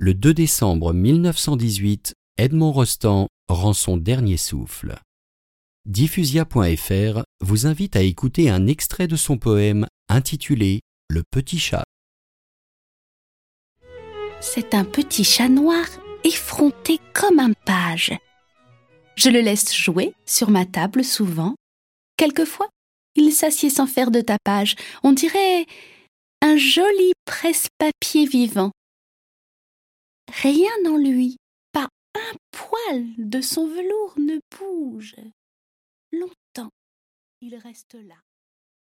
le 2 décembre 1918, Edmond Rostand rend son dernier souffle. Diffusia.fr vous invite à écouter un extrait de son poème intitulé Le petit chat. C'est un petit chat noir effronté comme un page. Je le laisse jouer sur ma table souvent. Quelquefois, il s'assied sans faire de tapage. On dirait un joli presse-papier vivant. Rien en lui, pas un poil de son velours ne bouge. Longtemps, il reste là.